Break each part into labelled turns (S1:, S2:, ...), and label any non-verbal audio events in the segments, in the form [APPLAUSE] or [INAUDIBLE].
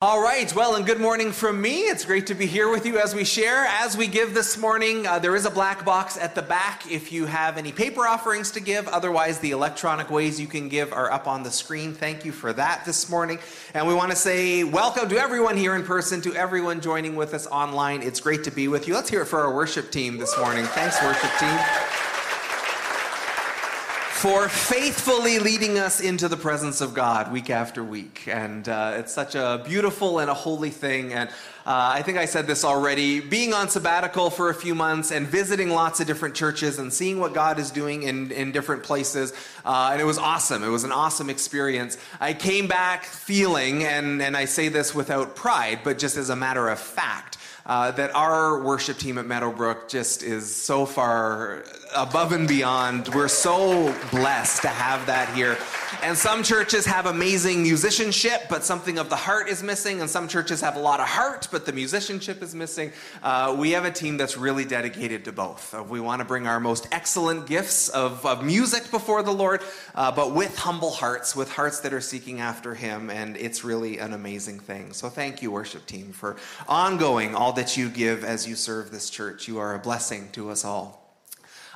S1: All right, well, and good morning from me. It's great to be here with you as we share. As we give this morning, uh, there is a black box at the back if you have any paper offerings to give. Otherwise, the electronic ways you can give are up on the screen. Thank you for that this morning. And we want to say welcome to everyone here in person, to everyone joining with us online. It's great to be with you. Let's hear it for our worship team this morning. Thanks, worship team for faithfully leading us into the presence of God week after week. And uh, it's such a beautiful and a holy thing. And uh, I think I said this already being on sabbatical for a few months and visiting lots of different churches and seeing what God is doing in, in different places. Uh, and it was awesome. It was an awesome experience. I came back feeling, and, and I say this without pride, but just as a matter of fact, uh, that our worship team at Meadowbrook just is so far above and beyond. We're so blessed to have that here. And some churches have amazing musicianship, but something of the heart is missing. And some churches have a lot of heart, but the musicianship is missing. Uh, we have a team that's really dedicated to both. Uh, we want to bring our most excellent gifts of, of music before the Lord, uh, but with humble hearts, with hearts that are seeking after Him. And it's really an amazing thing. So thank you, worship team, for ongoing all that you give as you serve this church. You are a blessing to us all.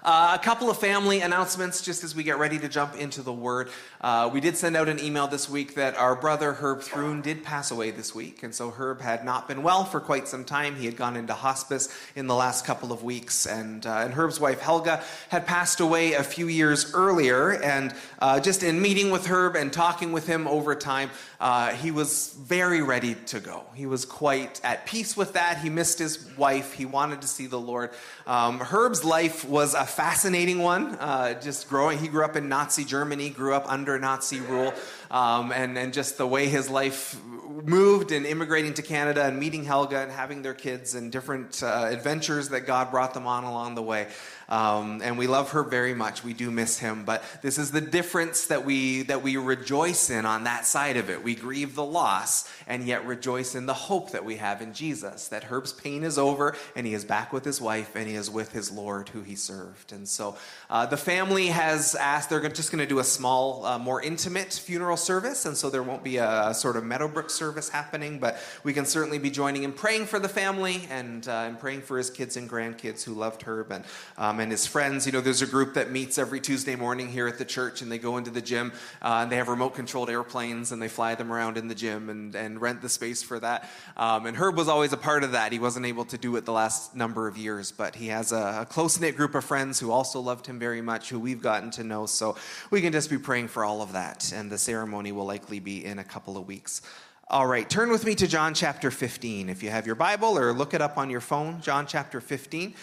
S1: Uh, a couple of family announcements just as we get ready to jump into the word. Uh, we did send out an email this week that our brother Herb Thrun did pass away this week. And so Herb had not been well for quite some time. He had gone into hospice in the last couple of weeks. And, uh, and Herb's wife Helga had passed away a few years earlier. And uh, just in meeting with Herb and talking with him over time, uh, he was very ready to go. He was quite at peace with that. He missed his wife. He wanted to see the Lord. Um, Herb's life was a fascinating one. Uh, just growing, he grew up in Nazi Germany, grew up under Nazi rule, um, and and just the way his life moved and immigrating to Canada and meeting Helga and having their kids and different uh, adventures that God brought them on along the way. Um, and we love her very much. We do miss him, but this is the difference that we that we rejoice in on that side of it. We grieve the loss and yet rejoice in the hope that we have in Jesus. That Herb's pain is over and he is back with his wife and he is with his Lord who he served. And so uh, the family has asked they're just going to do a small, uh, more intimate funeral service, and so there won't be a, a, sort of Meadowbrook service happening, but we can certainly be joining in praying for the family and, uh, and praying for his kids and grandkids who loved Herb and um, and his friends. You know, there's a group that meets every Tuesday morning here at the church, and they go into the gym, uh, and they have remote controlled airplanes, and they fly them around in the gym and, and rent the space for that. Um, and Herb was always a part of that. He wasn't able to do it the last number of years, but he has a, a close knit group of friends who also loved him very much, who we've gotten to know. So we can just be praying for all of that, and the ceremony will likely be in a couple of weeks. All right, turn with me to John chapter 15. If you have your Bible or look it up on your phone, John chapter 15.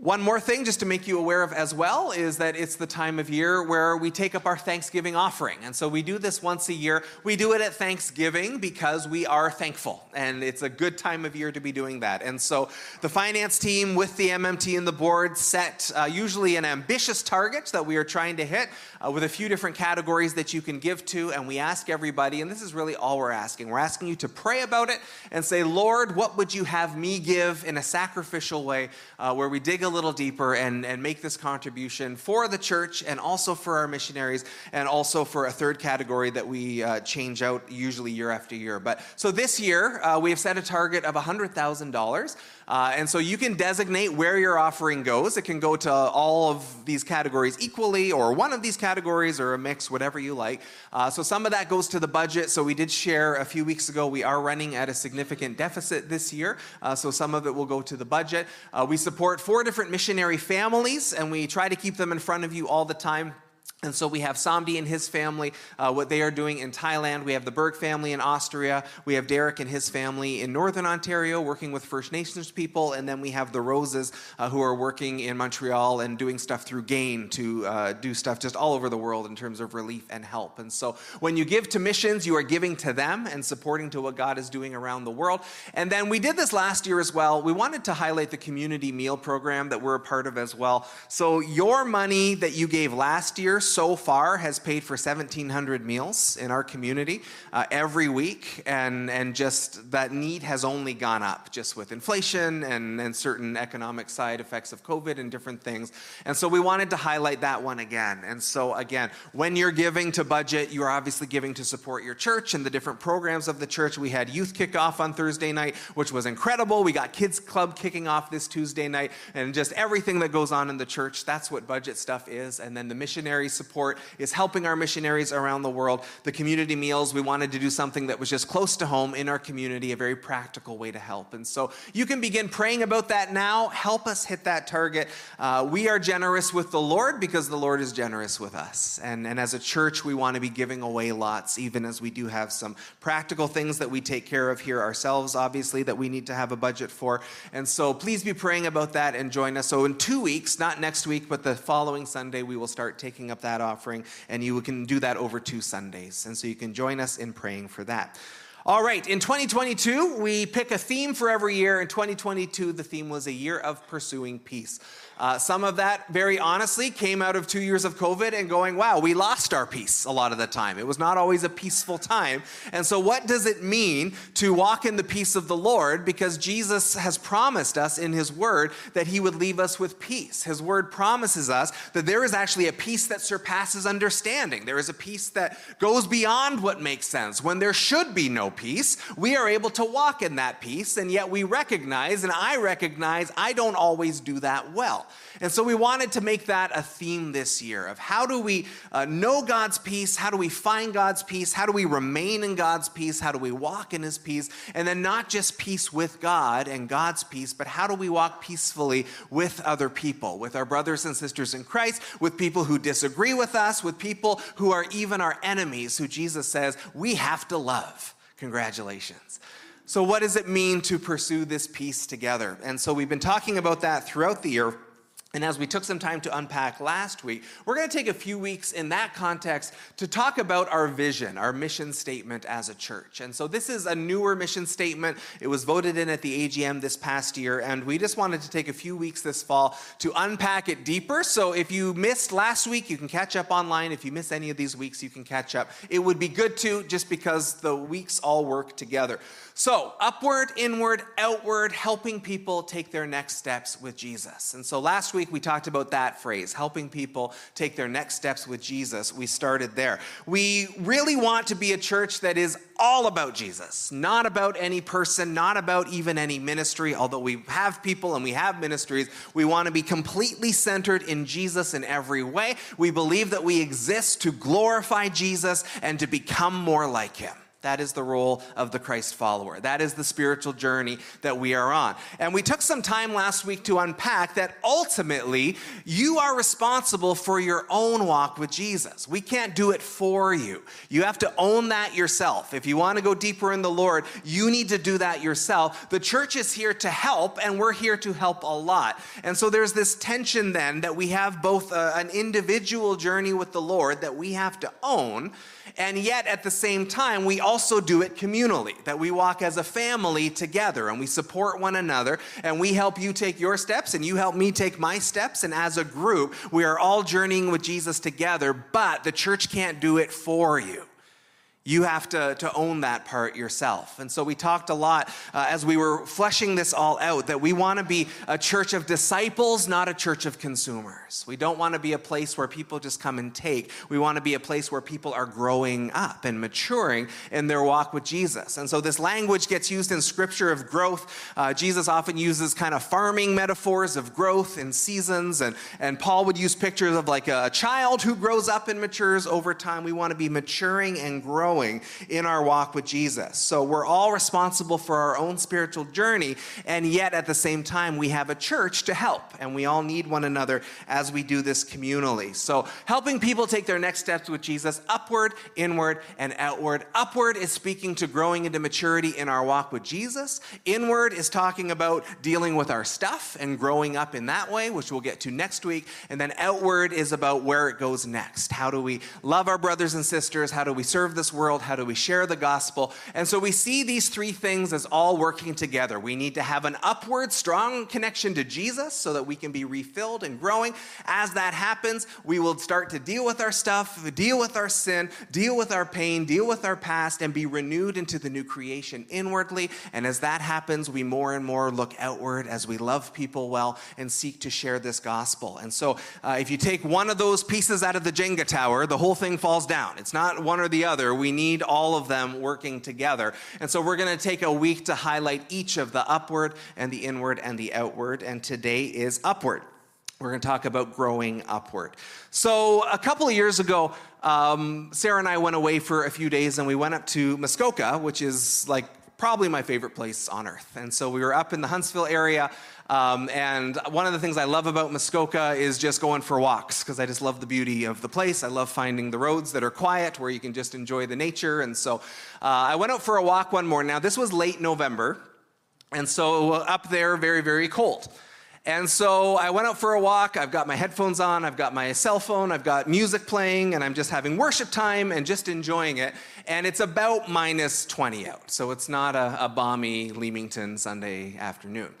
S1: One more thing, just to make you aware of as well, is that it's the time of year where we take up our Thanksgiving offering. And so we do this once a year. We do it at Thanksgiving because we are thankful. And it's a good time of year to be doing that. And so the finance team with the MMT and the board set uh, usually an ambitious target that we are trying to hit uh, with a few different categories that you can give to. And we ask everybody, and this is really all we're asking we're asking you to pray about it and say, Lord, what would you have me give in a sacrificial way uh, where we dig a little deeper and, and make this contribution for the church and also for our missionaries and also for a third category that we uh, change out usually year after year. But so this year, uh, we have set a target of $100,000. Uh, and so you can designate where your offering goes. It can go to all of these categories equally, or one of these categories, or a mix, whatever you like. Uh, so some of that goes to the budget. So we did share a few weeks ago, we are running at a significant deficit this year. Uh, so some of it will go to the budget. Uh, we support four different missionary families, and we try to keep them in front of you all the time. And so we have Samdi and his family, uh, what they are doing in Thailand. We have the Berg family in Austria. We have Derek and his family in Northern Ontario working with First Nations people. And then we have the Roses uh, who are working in Montreal and doing stuff through GAIN to uh, do stuff just all over the world in terms of relief and help. And so when you give to missions, you are giving to them and supporting to what God is doing around the world. And then we did this last year as well. We wanted to highlight the community meal program that we're a part of as well. So your money that you gave last year, so far has paid for 1,700 meals in our community uh, every week, and, and just that need has only gone up just with inflation and, and certain economic side effects of COVID and different things. And so we wanted to highlight that one again. And so, again, when you're giving to budget, you are obviously giving to support your church and the different programs of the church. We had youth kickoff on Thursday night, which was incredible. We got kids club kicking off this Tuesday night, and just everything that goes on in the church. That's what budget stuff is. And then the missionary support is helping our missionaries around the world. The community meals, we wanted to do something that was just close to home in our community, a very practical way to help. And so you can begin praying about that now. Help us hit that target. Uh, we are generous with the Lord because the Lord is generous with us. And, and as a church, we want to be giving away lots, even as we do have some practical things that we take care of here ourselves, obviously, that we need to have a budget for. And so please be praying about that and join us. So in two weeks, not next week, but the following Sunday, we will start taking up that offering, and you can do that over two Sundays. And so you can join us in praying for that. All right, in 2022, we pick a theme for every year. In 2022, the theme was a year of pursuing peace. Uh, some of that, very honestly, came out of two years of COVID and going, wow, we lost our peace a lot of the time. It was not always a peaceful time. And so, what does it mean to walk in the peace of the Lord? Because Jesus has promised us in His Word that He would leave us with peace. His Word promises us that there is actually a peace that surpasses understanding. There is a peace that goes beyond what makes sense. When there should be no peace, we are able to walk in that peace, and yet we recognize, and I recognize, I don't always do that well. And so we wanted to make that a theme this year of how do we uh, know God's peace? How do we find God's peace? How do we remain in God's peace? How do we walk in His peace? And then not just peace with God and God's peace, but how do we walk peacefully with other people, with our brothers and sisters in Christ, with people who disagree with us, with people who are even our enemies, who Jesus says we have to love. Congratulations. So, what does it mean to pursue this peace together? And so, we've been talking about that throughout the year. And as we took some time to unpack last week, we're going to take a few weeks in that context to talk about our vision, our mission statement as a church. And so this is a newer mission statement. It was voted in at the AGM this past year, and we just wanted to take a few weeks this fall to unpack it deeper. So if you missed last week, you can catch up online. If you miss any of these weeks, you can catch up. It would be good to, just because the weeks all work together. So, upward, inward, outward, helping people take their next steps with Jesus. And so last week we talked about that phrase, helping people take their next steps with Jesus. We started there. We really want to be a church that is all about Jesus, not about any person, not about even any ministry. Although we have people and we have ministries, we want to be completely centered in Jesus in every way. We believe that we exist to glorify Jesus and to become more like him. That is the role of the Christ follower. That is the spiritual journey that we are on. And we took some time last week to unpack that ultimately you are responsible for your own walk with Jesus. We can't do it for you. You have to own that yourself. If you want to go deeper in the Lord, you need to do that yourself. The church is here to help, and we're here to help a lot. And so there's this tension then that we have both a, an individual journey with the Lord that we have to own and yet, at the same time, we also do it communally, that we walk as a family together and we support one another and we help you take your steps and you help me take my steps. And as a group, we are all journeying with Jesus together, but the church can't do it for you you have to, to own that part yourself. And so we talked a lot uh, as we were fleshing this all out that we want to be a church of disciples, not a church of consumers. We don't want to be a place where people just come and take. We want to be a place where people are growing up and maturing in their walk with Jesus. And so this language gets used in scripture of growth. Uh, Jesus often uses kind of farming metaphors of growth and seasons. And, and Paul would use pictures of like a child who grows up and matures over time. We want to be maturing and growing growing in our walk with Jesus. So we're all responsible for our own spiritual journey, and yet at the same time, we have a church to help, and we all need one another as we do this communally. So helping people take their next steps with Jesus upward, inward, and outward. Upward is speaking to growing into maturity in our walk with Jesus. Inward is talking about dealing with our stuff and growing up in that way, which we'll get to next week. And then outward is about where it goes next. How do we love our brothers and sisters? How do we serve this world? World? How do we share the gospel? And so we see these three things as all working together. We need to have an upward, strong connection to Jesus so that we can be refilled and growing. As that happens, we will start to deal with our stuff, deal with our sin, deal with our pain, deal with our past, and be renewed into the new creation inwardly. And as that happens, we more and more look outward as we love people well and seek to share this gospel. And so uh, if you take one of those pieces out of the Jenga tower, the whole thing falls down. It's not one or the other. We need all of them working together. And so we're going to take a week to highlight each of the upward and the inward and the outward. And today is upward. We're going to talk about growing upward. So, a couple of years ago, um, Sarah and I went away for a few days and we went up to Muskoka, which is like probably my favorite place on earth. And so we were up in the Huntsville area. Um, and one of the things I love about Muskoka is just going for walks because I just love the beauty of the place. I love finding the roads that are quiet where you can just enjoy the nature. And so uh, I went out for a walk one morning. Now, this was late November. And so up there, very, very cold. And so I went out for a walk. I've got my headphones on, I've got my cell phone, I've got music playing, and I'm just having worship time and just enjoying it. And it's about minus 20 out. So it's not a, a balmy Leamington Sunday afternoon.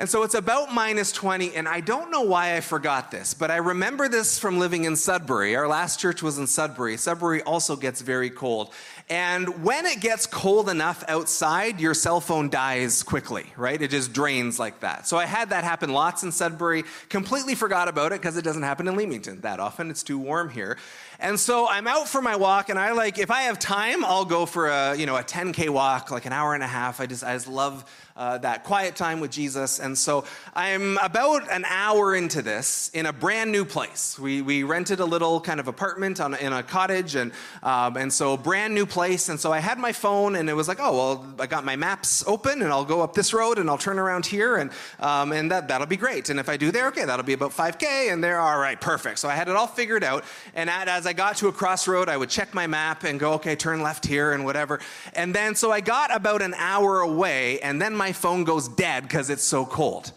S1: And so it's about minus 20, and I don't know why I forgot this, but I remember this from living in Sudbury. Our last church was in Sudbury. Sudbury also gets very cold. And when it gets cold enough outside, your cell phone dies quickly, right? It just drains like that. So I had that happen lots in Sudbury, completely forgot about it because it doesn't happen in Leamington that often. It's too warm here. And so I'm out for my walk, and I like, if I have time, I'll go for a, you know, a 10K walk, like an hour and a half. I just, I just love uh, that quiet time with Jesus. And so I'm about an hour into this in a brand new place. We, we rented a little kind of apartment on, in a cottage, and, um, and so brand new place. And so I had my phone, and it was like, oh, well, I got my maps open, and I'll go up this road, and I'll turn around here, and, um, and that, that'll be great. And if I do there, okay, that'll be about 5K, and there, all right, perfect. So I had it all figured out. And as I got to a crossroad, I would check my map and go, okay, turn left here, and whatever. And then, so I got about an hour away, and then my phone goes dead because it's so cold.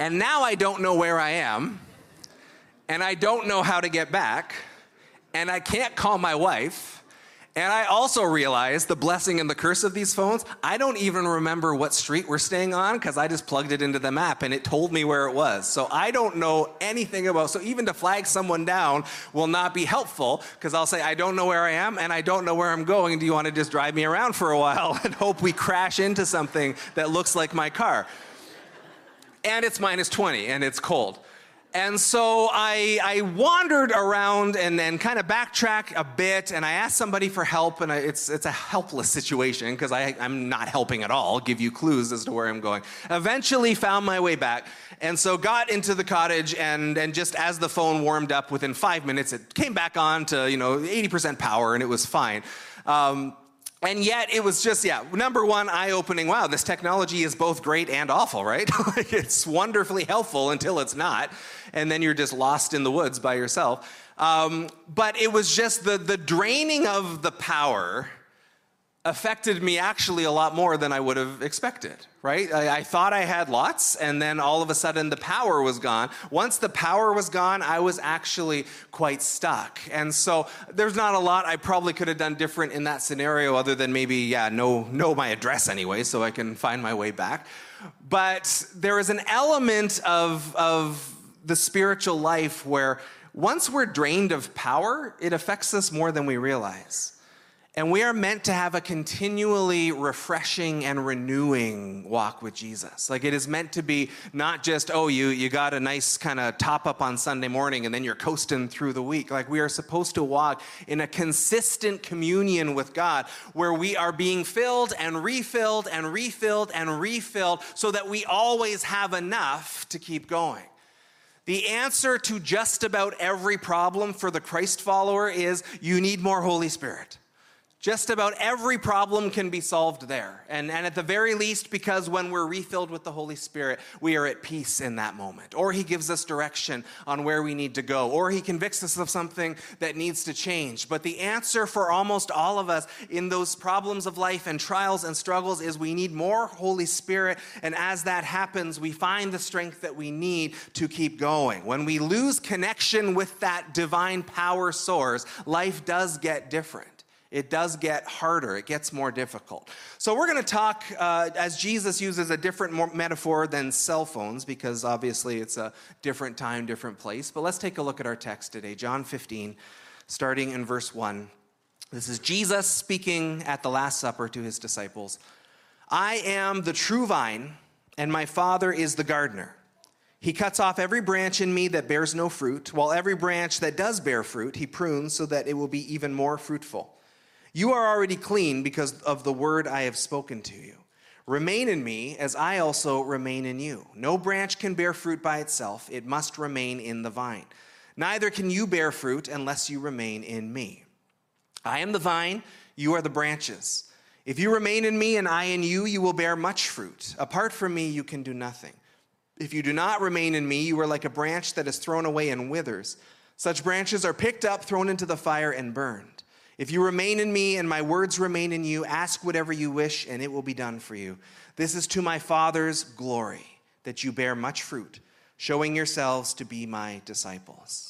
S1: And now I don't know where I am, and I don't know how to get back, and I can't call my wife. And I also realized the blessing and the curse of these phones. I don't even remember what street we're staying on because I just plugged it into the map and it told me where it was. So I don't know anything about. So even to flag someone down will not be helpful because I'll say I don't know where I am and I don't know where I'm going. Do you want to just drive me around for a while [LAUGHS] and hope we crash into something that looks like my car? And it's minus 20 and it's cold. And so I, I wandered around and, and kind of backtracked a bit, and I asked somebody for help, and I, it's, it's a helpless situation because I'm not helping at all, I'll give you clues as to where I'm going. Eventually found my way back, and so got into the cottage, and, and just as the phone warmed up, within five minutes, it came back on to, you know, 80% power, and it was fine. Um, and yet it was just yeah number one eye-opening wow this technology is both great and awful right [LAUGHS] it's wonderfully helpful until it's not and then you're just lost in the woods by yourself um, but it was just the, the draining of the power affected me actually a lot more than I would have expected, right? I, I, thought I had lots, and then all of a sudden the power was gone. Once the power was gone, I was actually quite stuck. And so there's not a lot I probably could have done different in that scenario other than maybe, yeah, know, know my address anyway so I can find my way back. But there is an element of, of the spiritual life where once we're drained of power, it affects us more than we realize. And we are meant to have a continually refreshing and renewing walk with Jesus. Like it is meant to be not just, oh, you, you got a nice kind of top up on Sunday morning and then you're coasting through the week. Like we are supposed to walk in a consistent communion with God where we are being filled and refilled and refilled and refilled so that we always have enough to keep going. The answer to just about every problem for the Christ follower is you need more Holy Spirit. Just about every problem can be solved there. And, and at the very least, because when we're refilled with the Holy Spirit, we are at peace in that moment. Or He gives us direction on where we need to go. Or He convicts us of something that needs to change. But the answer for almost all of us in those problems of life and trials and struggles is we need more Holy Spirit. And as that happens, we find the strength that we need to keep going. When we lose connection with that divine power source, life does get different it does get harder, it gets more difficult. So, we're going to talk uh, as Jesus uses a different metaphor than cell phones, because obviously it's a different time, different place. But let's take a look at our text today, John 15, starting in verse 1. This is Jesus speaking at the Last Supper to his disciples I am the true vine, and my Father is the gardener. He cuts off every branch in me that bears no fruit, while every branch that does bear fruit, he prunes so that it will be even more fruitful. You are already clean because of the word I have spoken to you. Remain in me as I also remain in you. No branch can bear fruit by itself, it must remain in the vine. Neither can you bear fruit unless you remain in me. I am the vine, you are the branches. If you remain in me and I in you, you will bear much fruit. Apart from me, you can do nothing. If you do not remain in me, you are like a branch that is thrown away and withers. Such branches are picked up, thrown into the fire, and burned. If you remain in me and my words remain in you, ask whatever you wish, and it will be done for you. This is to my Father's glory, that you bear much fruit, showing yourselves to be my disciples.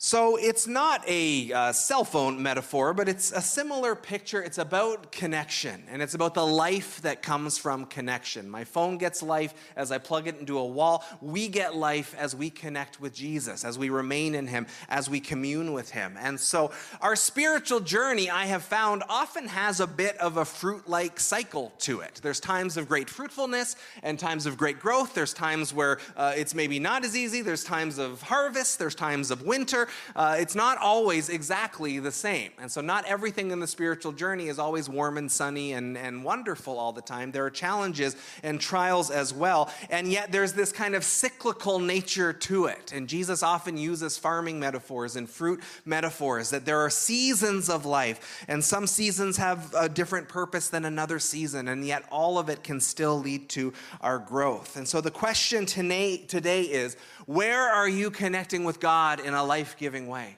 S1: So it's not a uh, cell phone metaphor, but it's a similar picture. It's about connection, and it's about the life that comes from connection. My phone gets life as I plug it into a wall. We get life as we connect with Jesus, as we remain in Him, as we commune with Him. And so our spiritual journey, I have found, often has a bit of a fruit like cycle to it. There's times of great fruitfulness and times of great growth. There's times where uh, it's maybe not as easy. There's times of harvest. There's times of winter uh, it's not always exactly the same. And so, not everything in the spiritual journey is always warm and sunny and, and wonderful all the time. There are challenges and trials as well. And yet, there's this kind of cyclical nature to it. And Jesus often uses farming metaphors and fruit metaphors that there are seasons of life, and some seasons have a different purpose than another season, and yet all of it can still lead to our growth. And so, the question today, today is where are you connecting with God in a life giving way?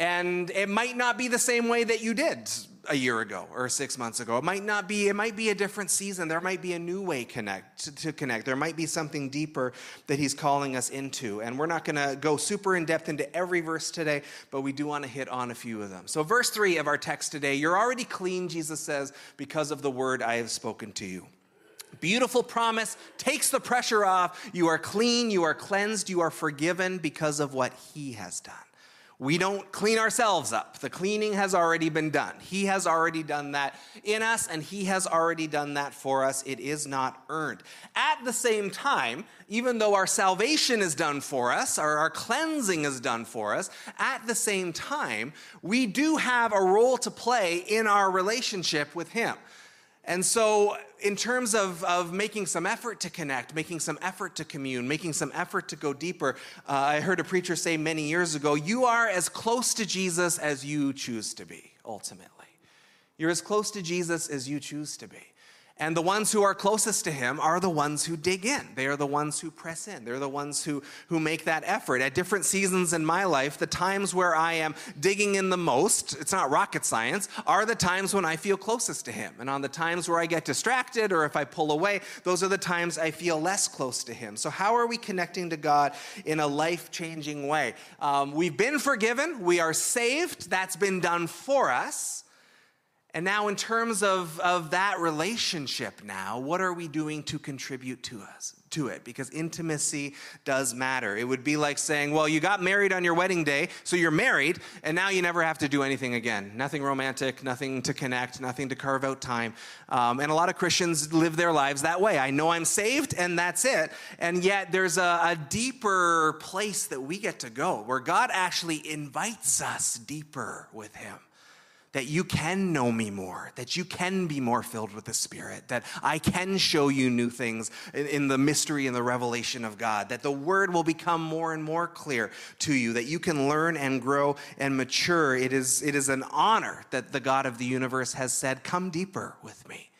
S1: And it might not be the same way that you did a year ago or six months ago. It might not be, it might be a different season. There might be a new way connect, to, to connect. There might be something deeper that he's calling us into. And we're not going to go super in depth into every verse today, but we do want to hit on a few of them. So, verse three of our text today you're already clean, Jesus says, because of the word I have spoken to you. Beautiful promise takes the pressure off. You are clean, you are cleansed, you are forgiven because of what He has done. We don't clean ourselves up. The cleaning has already been done. He has already done that in us, and He has already done that for us. It is not earned. At the same time, even though our salvation is done for us, or our cleansing is done for us, at the same time, we do have a role to play in our relationship with Him. And so, in terms of, of making some effort to connect, making some effort to commune, making some effort to go deeper, uh, I heard a preacher say many years ago you are as close to Jesus as you choose to be, ultimately. You're as close to Jesus as you choose to be. And the ones who are closest to him are the ones who dig in. They are the ones who press in. They're the ones who, who make that effort. At different seasons in my life, the times where I am digging in the most, it's not rocket science, are the times when I feel closest to him. And on the times where I get distracted or if I pull away, those are the times I feel less close to him. So, how are we connecting to God in a life changing way? Um, we've been forgiven, we are saved, that's been done for us. And now, in terms of, of that relationship, now, what are we doing to contribute to us to it? Because intimacy does matter. It would be like saying, well, you got married on your wedding day, so you're married, and now you never have to do anything again. Nothing romantic, nothing to connect, nothing to carve out time. Um, and a lot of Christians live their lives that way. I know I'm saved, and that's it. And yet, there's a, a deeper place that we get to go where God actually invites us deeper with Him that you can know me more, that you can be more filled with the Spirit, that I can show you new things in, in, the mystery and the revelation of God, that the Word will become more and more clear to you, that you can learn and grow and mature. It is, it is an honor that the God of the universe has said, Come deeper with me.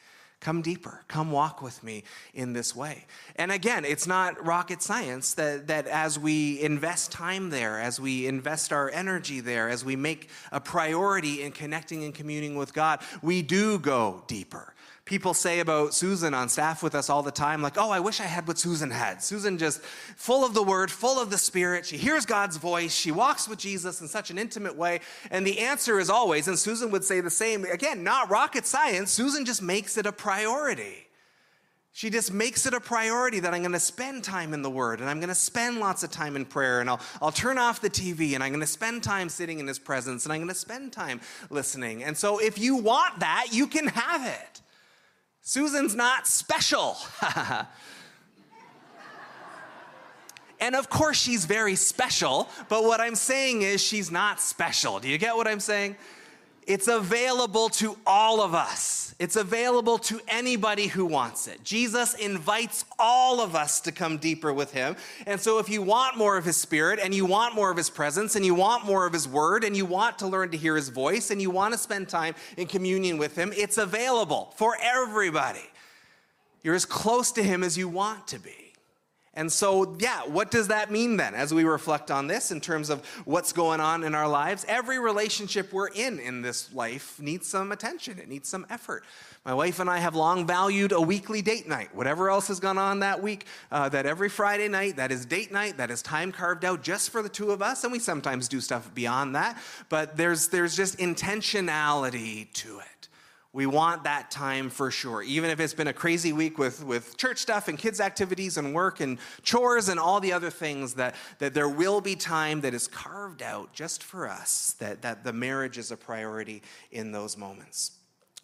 S1: Come deeper. Come walk with me in this way. And again, it's not rocket science that, that as we invest time there, as we invest our energy there, as we make a priority in connecting and communing with God, we do go deeper people say about Susan on staff with us all the time, like, oh, I wish I had what Susan had. Susan just full of the word, full of the spirit. She hears God's voice. She walks with Jesus in such an intimate way. And the answer is always, and Susan would say the same, again, not rocket science. Susan just makes it a priority. She just makes it a priority that I'm going to spend time in the Word and I'm going to spend lots of time in prayer and I'll, I'll turn off the TV and I'm going to spend time sitting in His presence and I'm going to spend time listening. And so if you want that, you can have it. Susan's not special. [LAUGHS] and of course, she's very special, but what I'm saying is she's not special. Do you get what I'm saying? It's available to all of us. It's available to anybody who wants it. Jesus invites all of us to come deeper with him. And so, if you want more of his spirit, and you want more of his presence, and you want more of his word, and you want to learn to hear his voice, and you want to spend time in communion with him, it's available for everybody. You're as close to him as you want to be. And so, yeah, what does that mean then as we reflect on this in terms of what's going on in our lives? Every relationship we're in in this life needs some attention, it needs some effort. My wife and I have long valued a weekly date night. Whatever else has gone on that week, uh, that every Friday night, that is date night, that is time carved out just for the two of us. And we sometimes do stuff beyond that, but there's, there's just intentionality to it we want that time for sure. Even if it's been a crazy week with, with church stuff and kids' activities and work and chores and all the other things, that, that there will be time that is carved out just for us, that, that the marriage is a priority in those moments.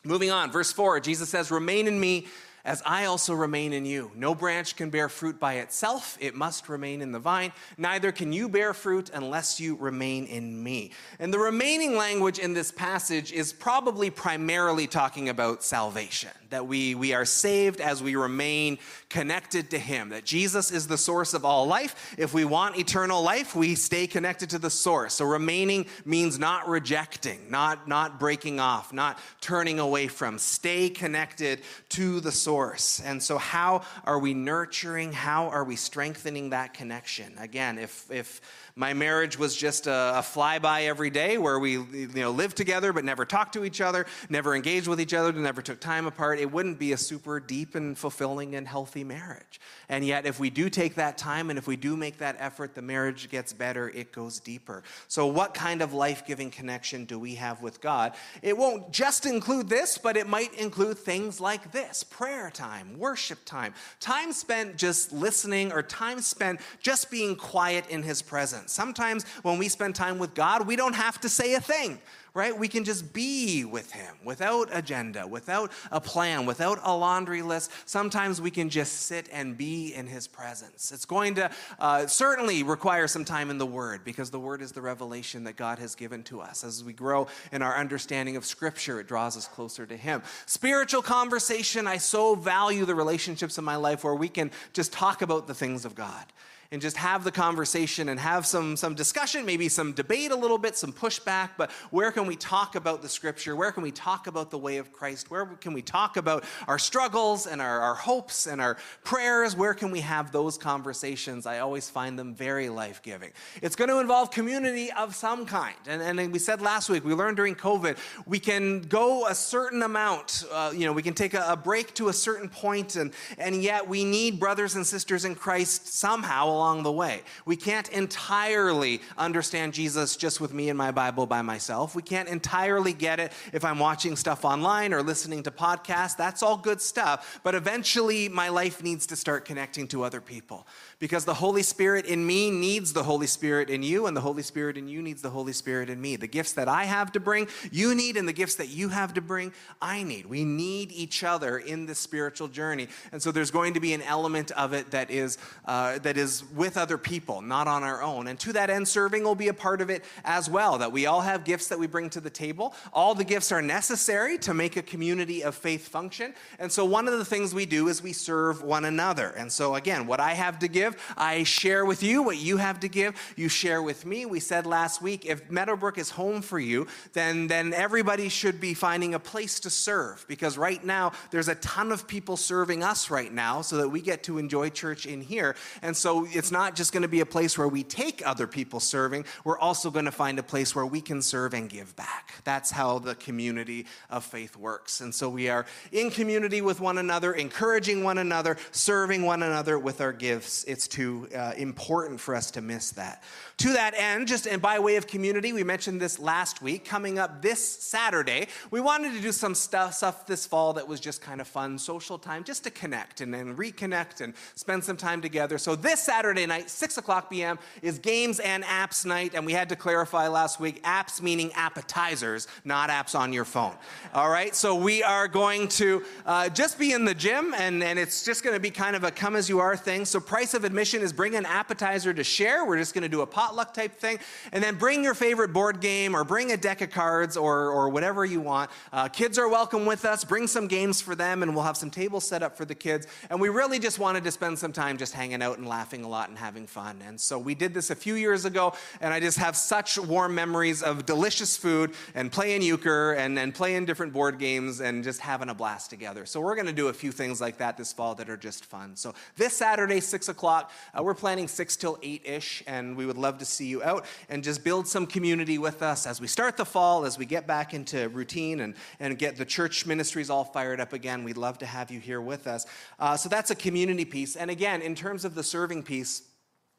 S1: Moving on, verse 4, Jesus says, Remain in me as I also remain in you. No branch can bear fruit by itself, it must remain in the vine. Neither can you bear fruit unless you remain in me. And the remaining language in this passage is probably primarily talking about salvation, that we, we are saved as we remain connected to Him, that Jesus is the source of all life. If we want eternal life, we stay connected to the source. So remaining means not rejecting, not, not breaking off, not turning away from. Stay connected to the source source. And so, how are we nurturing? How are we strengthening that connection? Again, if, if my marriage was just a, a flyby every day where we you know, lived together but never talked to each other, never engaged with each other, never took time apart, it wouldn't be a super deep and fulfilling and healthy marriage. And yet, if we do take that time and if we do make that effort, the marriage gets better, it goes deeper. So, what kind of life giving connection do we have with God? It won't just include this, but it might include things like this prayer time, worship time, time spent just listening, or time spent just being quiet in His presence. Sometimes when we spend time with God, we don't have to say a thing, right? We can just be with Him without agenda, without a plan, without a laundry list. Sometimes we can just sit and be in His presence. It's going to uh, certainly require some time in the Word because the Word is the revelation that God has given to us. As we grow in our understanding of Scripture, it draws us closer to Him. Spiritual conversation, I so value the relationships in my life where we can just talk about the things of God and just have the conversation and have some, some discussion, maybe some debate a little bit, some pushback, but where can we talk about the scripture? Where can we talk about the way of Christ? Where can we talk about our struggles and our, our hopes and our prayers? Where can we have those conversations? I always find them very life giving. It's going to involve community of some kind. And, and we said last week, we learned during COVID, we can go a certain amount, uh, you know, we can take a, a break to a certain point, and, and yet we need brothers and sisters in Christ somehow along the way. We can't entirely understand Jesus just with me and my Bible by myself. We can't entirely get it if I'm watching stuff online or listening to podcasts. That's all good stuff. But eventually, my life needs to start connecting to other people because the Holy Spirit in me needs the Holy Spirit in you, and the Holy Spirit in you needs the Holy Spirit in me. The gifts that I have to bring, you need, and the gifts that you have to bring, I need. We need each other in this spiritual journey. And so there's going to be an element of it that is, uh, that is with other people, not on our own. And to that end, serving will be a part of it as well, that we all have gifts that we bring to the table. All the gifts are necessary to make a community of faith function. And so one of the things we do is we serve one another. And so again, what I have to give, I share with you. What you have to give, you share with me. We said last week, if Meadowbrook is home for you, then, then everybody should be finding a place to serve because right now there's a ton of people serving us right now so that we get to enjoy church in here. And so it's not just going to be a place where we take other people serving, we're also going to find a place where we can serve and give back. That's how the community of faith works. And so we are in community with one another, encouraging one another, serving one another with our gifts. It's too uh, important for us to miss that. To that end, just and by way of community, we mentioned this last week, coming up this Saturday, we wanted to do some stuff, stuff this fall that was just kind of fun, social time, just to connect and then reconnect and spend some time together. So this Saturday night, 6 o'clock p.m., is games and apps night, and we had to clarify last week, apps meaning appetizers, not apps on your phone. All right, so we are going to uh, just be in the gym, and, and it's just going to be kind of a come as you are thing. So price of admission is bring an appetizer to share. We're just going to do a potluck type thing. And then bring your favorite board game or bring a deck of cards or, or whatever you want. Uh, kids are welcome with us. Bring some games for them, and we'll have some tables set up for the kids. And we really just wanted to spend some time just hanging out and laughing a lot and having fun. And so we did this a few years ago, and I just have such warm memories of delicious food and playing euchre and, and playing different board games and just having a blast together. So we're going to do a few things like that this fall that are just fun. So this Saturday, 6 o'clock, uh, we're planning 6 till 8 ish, and we would love to see you out and just build some community with us as we start the fall, as we get back into routine and, and get the church ministries all fired up again. We'd love to have you here with us. Uh, so that's a community piece. And again, in terms of the serving piece,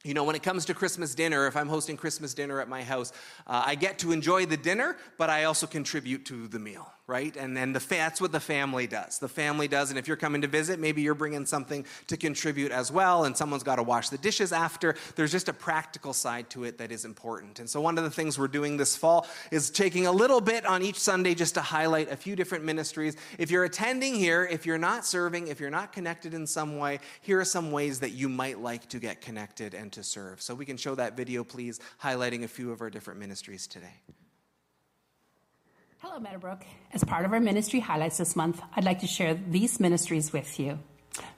S1: you know, when it comes to Christmas dinner, if I'm hosting Christmas dinner at my house, uh, I get to enjoy the dinner, but I also contribute to the meal right? And then the that's what the family does. The family does, and if you're coming to visit, maybe you're bringing something to contribute as well, and someone's got to wash the dishes after. There's just a practical side to it that is important. And so one of the things we're doing this fall is taking a little bit on each Sunday just to highlight a few different ministries. If you're attending here, if you're not serving, if you're not connected in some way, here are some ways that you might like to get connected and to serve. So we can show that video, please, highlighting a few of our different ministries today.
S2: Hello, Meadowbrook. As part of our ministry highlights this month, I'd like to share these ministries with you.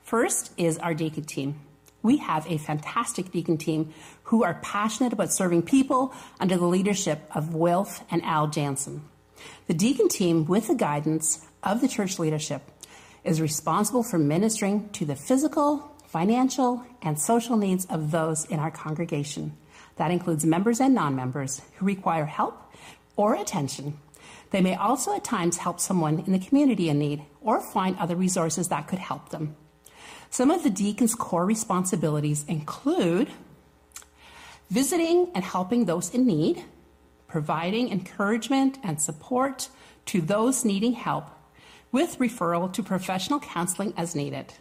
S2: First is our deacon team. We have a fantastic deacon team who are passionate about serving people under the leadership of Wilf and Al Jansen. The deacon team, with the guidance of the church leadership, is responsible for ministering to the physical, financial, and social needs of those in our congregation. That includes members and non members who require help or attention they may also at times help someone in the community in need or find other resources that could help them. Some of the deacon's core responsibilities include visiting and helping those in need, providing encouragement and support to those needing help, with referral to professional counseling as needed.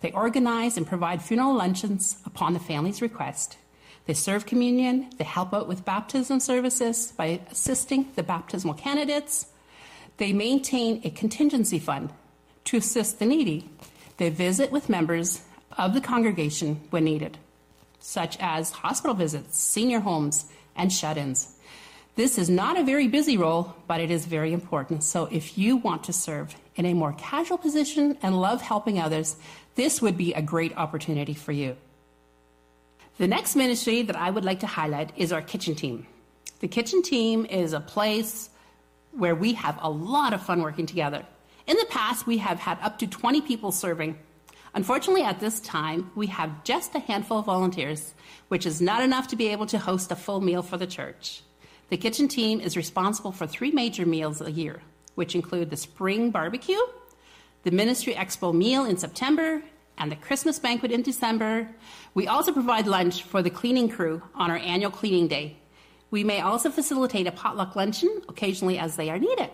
S2: They organize and provide funeral luncheons upon the family's request. They serve communion, they help out with baptism services by assisting the baptismal candidates. They maintain a contingency fund to assist the needy. They visit with members of the congregation when needed, such as hospital visits, senior homes, and shut ins. This is not a very busy role, but it is very important. So if you want to serve in a more casual position and love helping others, this would be a great opportunity for you. The next ministry that I would like to highlight is our kitchen team. The kitchen team is a place where we have a lot of fun working together. In the past, we have had up to 20 people serving. Unfortunately, at this time, we have just a handful of volunteers, which is not enough to be able to host a full meal for the church. The kitchen team is responsible for three major meals a year, which include the spring barbecue, the ministry expo meal in September, and the Christmas banquet in December. We also provide lunch for the cleaning crew on our annual cleaning day. We may also facilitate a potluck luncheon occasionally as they are needed.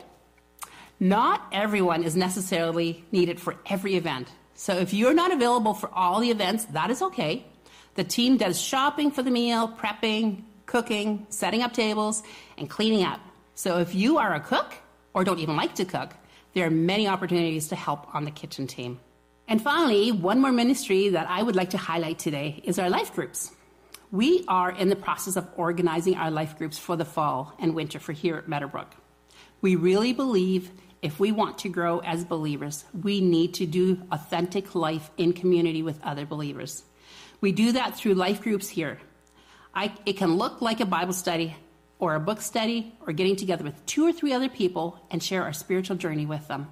S2: Not everyone is necessarily needed for every event. So if you're not available for all the events, that is okay. The team does shopping for the meal, prepping, cooking, setting up tables, and cleaning up. So if you are a cook or don't even like to cook, there are many opportunities to help on the kitchen team. And finally, one more ministry that I would like to highlight today is our life groups. We are in the process of organizing our life groups for the fall and winter for here at Meadowbrook. We really believe if we want to grow as believers, we need to do authentic life in community with other believers. We do that through life groups here. I, it can look like a Bible study or a book study or getting together with two or three other people and share our spiritual journey with them.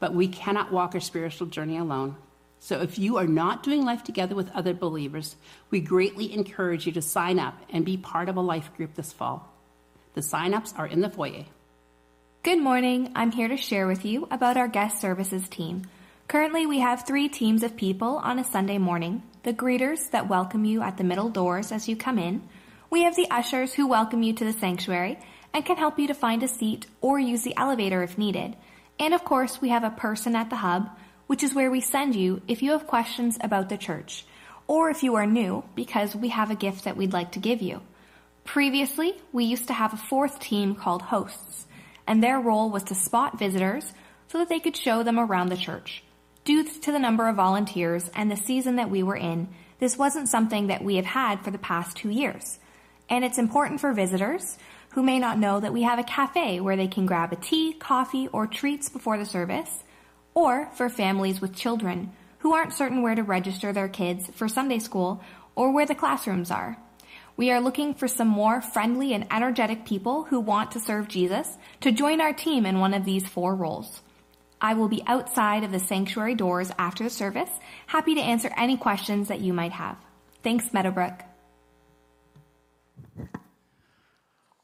S2: But we cannot walk our spiritual journey alone. So if you are not doing life together with other believers, we greatly encourage you to sign up and be part of a life group this fall. The sign-ups are in the foyer.
S3: Good morning. I'm here to share with you about our guest services team. Currently, we have three teams of people on a Sunday morning the greeters that welcome you at the middle doors as you come in. We have the ushers who welcome you to the sanctuary and can help you to find a seat or use the elevator if needed. And of course, we have a person at the hub, which is where we send you if you have questions about the church or if you are new because we have a gift that we'd like to give you. Previously, we used to have a fourth team called hosts, and their role was to spot visitors so that they could show them around the church. Due to the number of volunteers and the season that we were in, this wasn't something that we have had for the past two years. And it's important for visitors who may not know that we have a cafe where they can grab a tea, coffee, or treats before the service, or for families with children who aren't certain where to register their kids for Sunday school or where the classrooms are. We are looking for some more friendly and energetic people who want to serve Jesus to join our team in one of these four roles. I will be outside of the sanctuary doors after the service, happy to answer any questions that you might have. Thanks, Meadowbrook.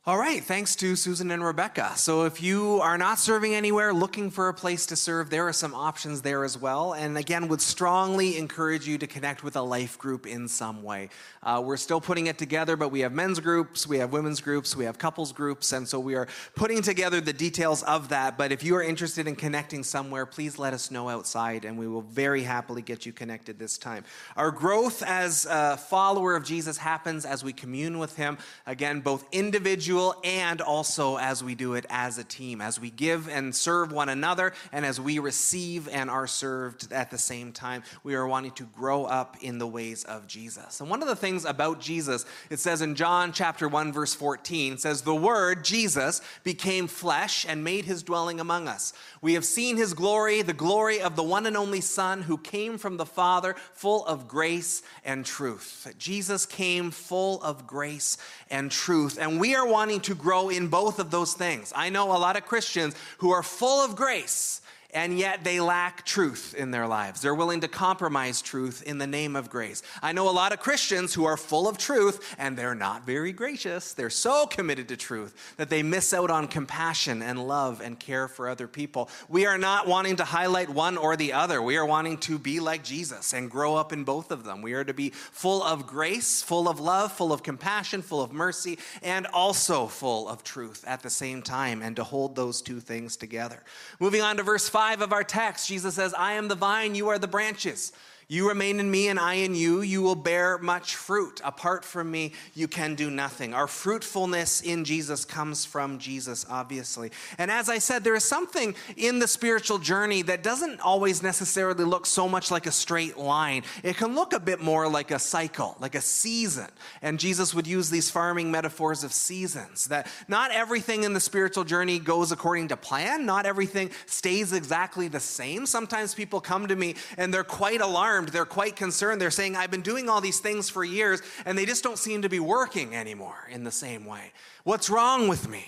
S1: All right, thanks to Susan and Rebecca. So, if you are not serving anywhere, looking for a place to serve, there are some options there as well. And again, would strongly encourage you to connect with a life group in some way. Uh, we're still putting it together, but we have men's groups, we have women's groups, we have couples groups, and so we are putting together the details of that. But if you are interested in connecting somewhere, please let us know outside, and we will very happily get you connected this time. Our growth as a follower of Jesus happens as we commune with Him, again, both individual individual and also as we do it as a team, as we give and serve one another, and as we receive and are served at the same time. We are wanting to grow up in the ways of Jesus. And one of the things about Jesus, it says in John chapter 1, verse 14, says, The Word, Jesus, became flesh and made his dwelling among us. We have seen his glory, the glory of the one and only Son who came from the Father, full of grace and truth. Jesus came full of grace and truth. And we are wanting to grow in both of those things. I know a lot of Christians who are full of grace and yet they lack truth in their lives. They're willing to compromise truth in the name of grace. I know a lot of Christians who are full of truth and they're not very gracious. They're so committed to truth that they miss out on compassion and love and care for other people. We are not wanting to highlight one or the other. We are wanting to be like Jesus and grow up in both of them. We are to be full of grace, full of love, full of compassion, full of mercy, and also full of truth at the same time, and to hold those two things together. Moving on to verse 5. 5 of our text, Jesus says, I am the vine, you are the branches. You remain in me and I in you, you will bear much fruit. Apart from me, you can do nothing. Our fruitfulness in Jesus comes from Jesus, obviously. And as I said, there is something in the spiritual journey that doesn't always necessarily look so much like a straight line. It can look a bit more like a cycle, like a season. And Jesus would use these farming metaphors of seasons that not everything in the spiritual journey goes according to plan, not everything stays exactly the same. Sometimes people come to me and they're quite alarmed alarmed. They're quite concerned. They're saying, I've been doing all these things for years, and they just don't seem to be working anymore in the same way. What's wrong with me?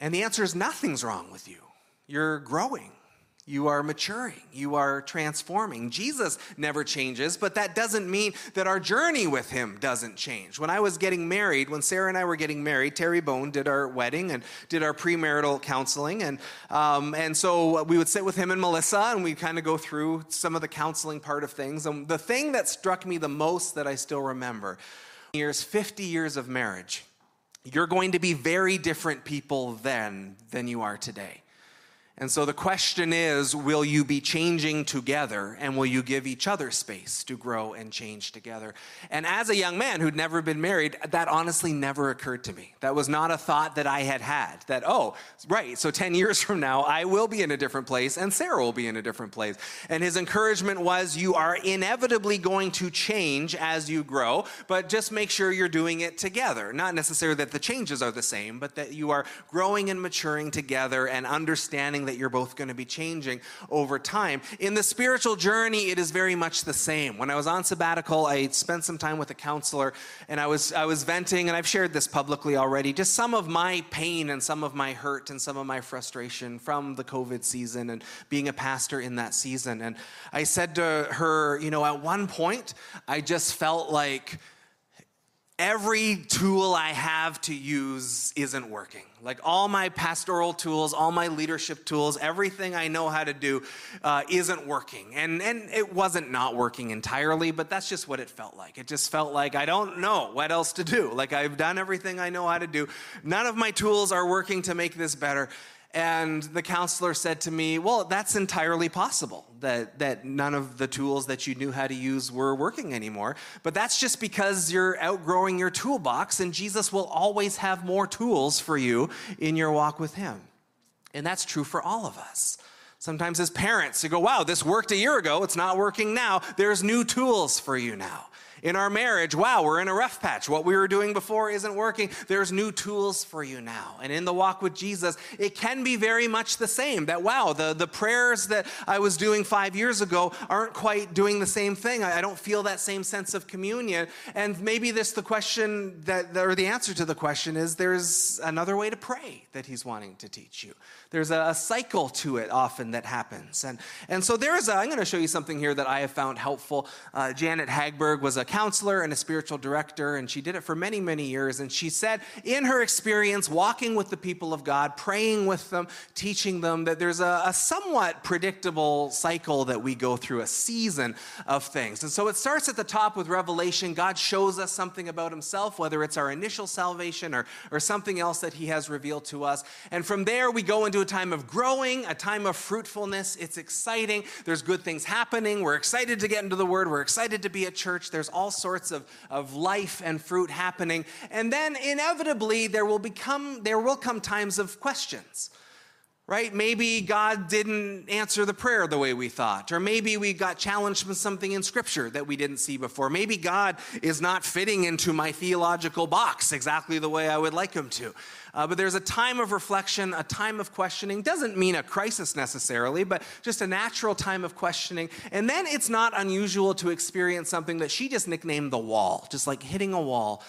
S1: And the answer is nothing's wrong with you. You're growing. You are maturing. You are transforming. Jesus never changes, but that doesn't mean that our journey with him doesn't change. When I was getting married, when Sarah and I were getting married, Terry Bone did our wedding and did our premarital counseling. And, um, and so we would sit with him and Melissa and we kind of go through some of the counseling part of things. And the thing that struck me the most that I still remember years, 50 years of marriage, you're going to be very different people then than you are today. And so the question is will you be changing together and will you give each other space to grow and change together? And as a young man who'd never been married, that honestly never occurred to me. That was not a thought that I had had. That, oh, right, so 10 years from now, I will be in a different place and Sarah will be in a different place. And his encouragement was you are inevitably going to change as you grow, but just make sure you're doing it together. Not necessarily that the changes are the same, but that you are growing and maturing together and understanding that you're both going to be changing over time. In the spiritual journey, it is very much the same. When I was on sabbatical, I spent some time with a counselor and I was, I was venting, and I've shared this publicly already, just some of my pain and some of my hurt and some of my frustration from the COVID season and being a pastor in that season. And I said to her, you know, at one point, I just felt like, every tool I have to use isn't working. Like all my pastoral tools, all my leadership tools, everything I know how to do uh, isn't working. And, and it wasn't not working entirely, but that's just what it felt like. It just felt like I don't know what else to do. Like I've done everything I know how to do. None of my tools are working to make this better. And the counselor said to me, Well, that's entirely possible that, that none of the tools that you knew how to use were working anymore. But that's just because you're outgrowing your toolbox, and Jesus will always have more tools for you in your walk with Him. And that's true for all of us. Sometimes, as parents, you go, Wow, this worked a year ago, it's not working now. There's new tools for you now. In our marriage, wow, we're in a rough patch. What we were doing before isn't working. There's new tools for you now. And in the walk with Jesus, it can be very much the same that, wow, the, the prayers that I was doing five years ago aren't quite doing the same thing. I, I don't feel that same sense of communion. And maybe this, the question that, or the answer to the question is there's another way to pray that he's wanting to teach you. There's a, cycle to it often that happens. And, and so there is a, I'm going to show you something here that I have found helpful. Uh, Janet Hagberg was a counselor and a spiritual director, and she did it for many, many years. And she said, in her experience walking with the people of God, praying with them, teaching them, that there's a, a somewhat predictable cycle that we go through, a season of things. And so it starts at the top with revelation. God shows us something about himself, whether it's our initial salvation or, or something else that he has revealed to us. And from there, we go into into a time of growing, a time of fruitfulness. It's exciting. There's good things happening. We're excited to get into the Word. We're excited to be at church. There's all sorts of, of life and fruit happening. And then inevitably, there will become, there will come times of questions right? Maybe God didn't answer the prayer the way we thought, or maybe we got challenged with something in Scripture that we didn't see before. Maybe God is not fitting into my theological box exactly the way I would like Him to. Uh, but there's a time of reflection, a time of questioning. Doesn't mean a crisis necessarily, but just a natural time of questioning. And then it's not unusual to experience something that she just nicknamed the wall, just like hitting a wall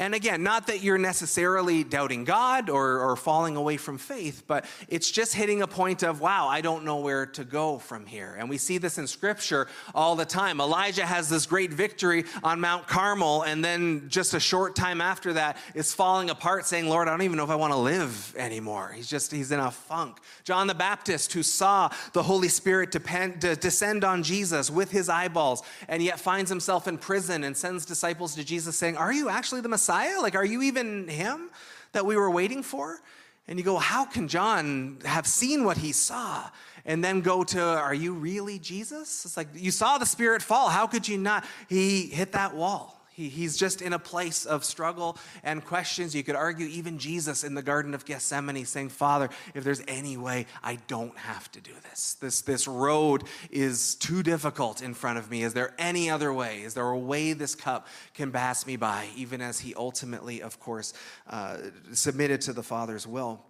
S1: and again, not that you're necessarily doubting God or, or falling away from faith, but it's just hitting a point of, wow, I don't know where to go from here. And we see this in scripture all the time. Elijah has this great victory on Mount Carmel, and then just a short time after that is falling apart, saying, Lord, I don't even know if I want to live anymore. He's just, he's in a funk. John the Baptist, who saw the Holy Spirit depend, descend on Jesus with his eyeballs, and yet finds himself in prison and sends disciples to Jesus saying, Are you actually the Messiah? Messiah? Like, are you even him that we were waiting for? And you go, how can John have seen what he saw and then go to, are you really Jesus? It's like, you saw the Spirit fall. How could you not? He hit that wall. He, he's just in a place of struggle and questions. You could argue even Jesus in the Garden of Gethsemane saying, Father, if there's any way, I don't have to do this. This, this road is too difficult in front of me. Is there any other way? Is there a way this cup can pass me by? Even as he ultimately, of course, uh, submitted to the Father's will.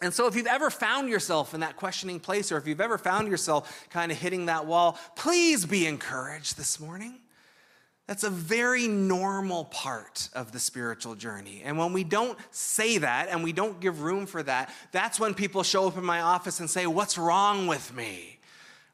S1: And so, if you've ever found yourself in that questioning place, or if you've ever found yourself kind of hitting that wall, please be encouraged this morning. That's a very normal part of the spiritual journey. And when we don't say that and we don't give room for that, that's when people show up in my office and say, What's wrong with me?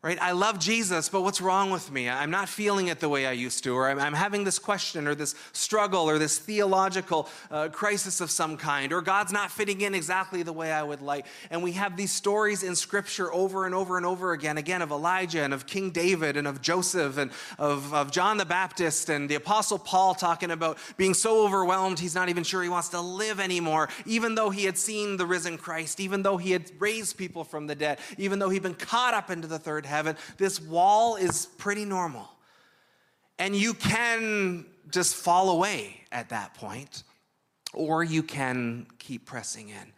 S1: Right? I love Jesus, but what's wrong with me? I'm not feeling it the way I used to, or I'm, having this question, or this struggle, or this theological uh, crisis of some kind, or God's not fitting in exactly the way I would like. And we have these stories in Scripture over and over and over again, again, of Elijah and of King David and of Joseph and of, of John the Baptist and the Apostle Paul talking about being so overwhelmed he's not even sure he wants to live anymore, even though he had seen the risen Christ, even though he had raised people from the dead, even though he'd been caught up into the third heaven heaven, this wall is pretty normal. And you can just fall away at that point, or you can keep pressing in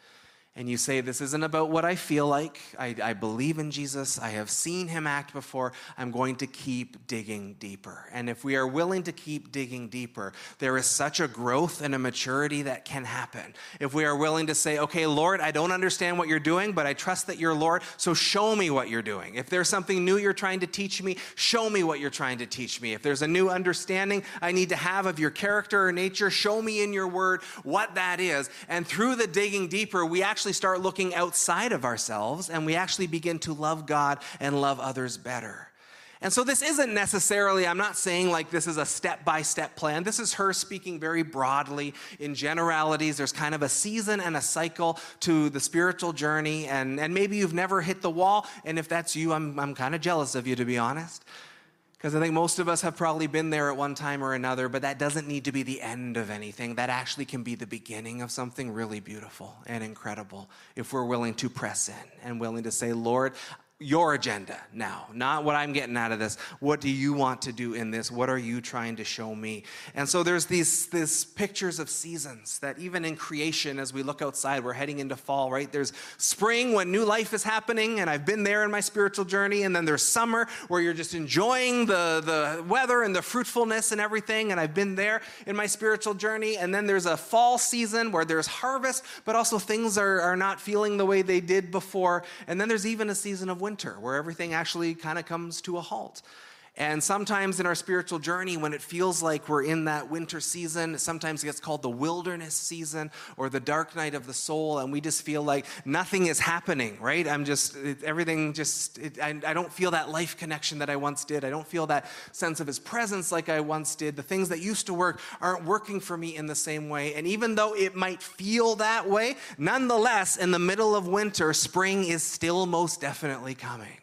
S1: and you say, This isn't about what I feel like. I, I, believe in Jesus. I have seen him act before. I'm going to keep digging deeper. And if we are willing to keep digging deeper, there is such a growth and a maturity that can happen. If we are willing to say, Okay, Lord, I don't understand what you're doing, but I trust that you're Lord, so show me what you're doing. If there's something new you're trying to teach me, show me what you're trying to teach me. If there's a new understanding I need to have of your character or nature, show me in your word what that is. And through the digging deeper, we actually actually start looking outside of ourselves and we actually begin to love God and love others better. And so this isn't necessarily, I'm not saying like this is a step by step plan. This is her speaking very broadly in generalities. There's kind of a season and a cycle to the spiritual journey. And, and maybe you've never hit the wall. And if that's you, I'm, I'm kind of jealous of you, to be honest. Because I think most of us have probably been there at one time or another, but that doesn't need to be the end of anything. That actually can be the beginning of something really beautiful and incredible if we're willing to press in and willing to say, Lord, your agenda now, not what I'm getting out of this. What do you want to do in this? What are you trying to show me? And so there's these, these pictures of seasons that even in creation, as we look outside, we're heading into fall, right? There's spring when new life is happening, and I've been there in my spiritual journey. And then there's summer where you're just enjoying the, the weather and the fruitfulness and everything. And I've been there in my spiritual journey. And then there's a fall season where there's harvest, but also things are, are not feeling the way they did before. And then there's even a season of winter where everything actually kind of comes to a halt. And sometimes in our spiritual journey, when it feels like we're in that winter season, sometimes it gets called the wilderness season or the dark night of the soul, and we just feel like nothing is happening, right? I'm just, it, everything just, it, I, I don't feel that life connection that I once did. I don't feel that sense of his presence like I once did. The things that used to work aren't working for me in the same way. And even though it might feel that way, nonetheless, in the middle of winter, spring is still most definitely coming.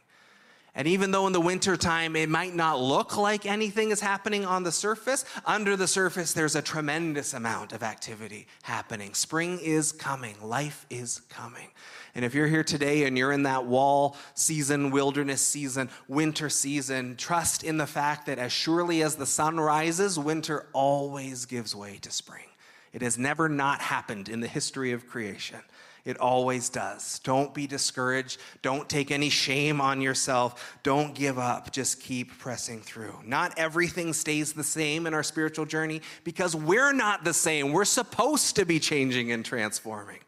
S1: And even though in the wintertime it might not look like anything is happening on the surface, under the surface there's a tremendous amount of activity happening. Spring is coming, life is coming. And if you're here today and you're in that wall season, wilderness season, winter season, trust in the fact that as surely as the sun rises, winter always gives way to spring. It has never not happened in the history of creation. It always does. Don't be discouraged. Don't take any shame on yourself. Don't give up. Just keep pressing through. Not everything stays the same in our spiritual journey because we're not the same. We're supposed to be changing and transforming.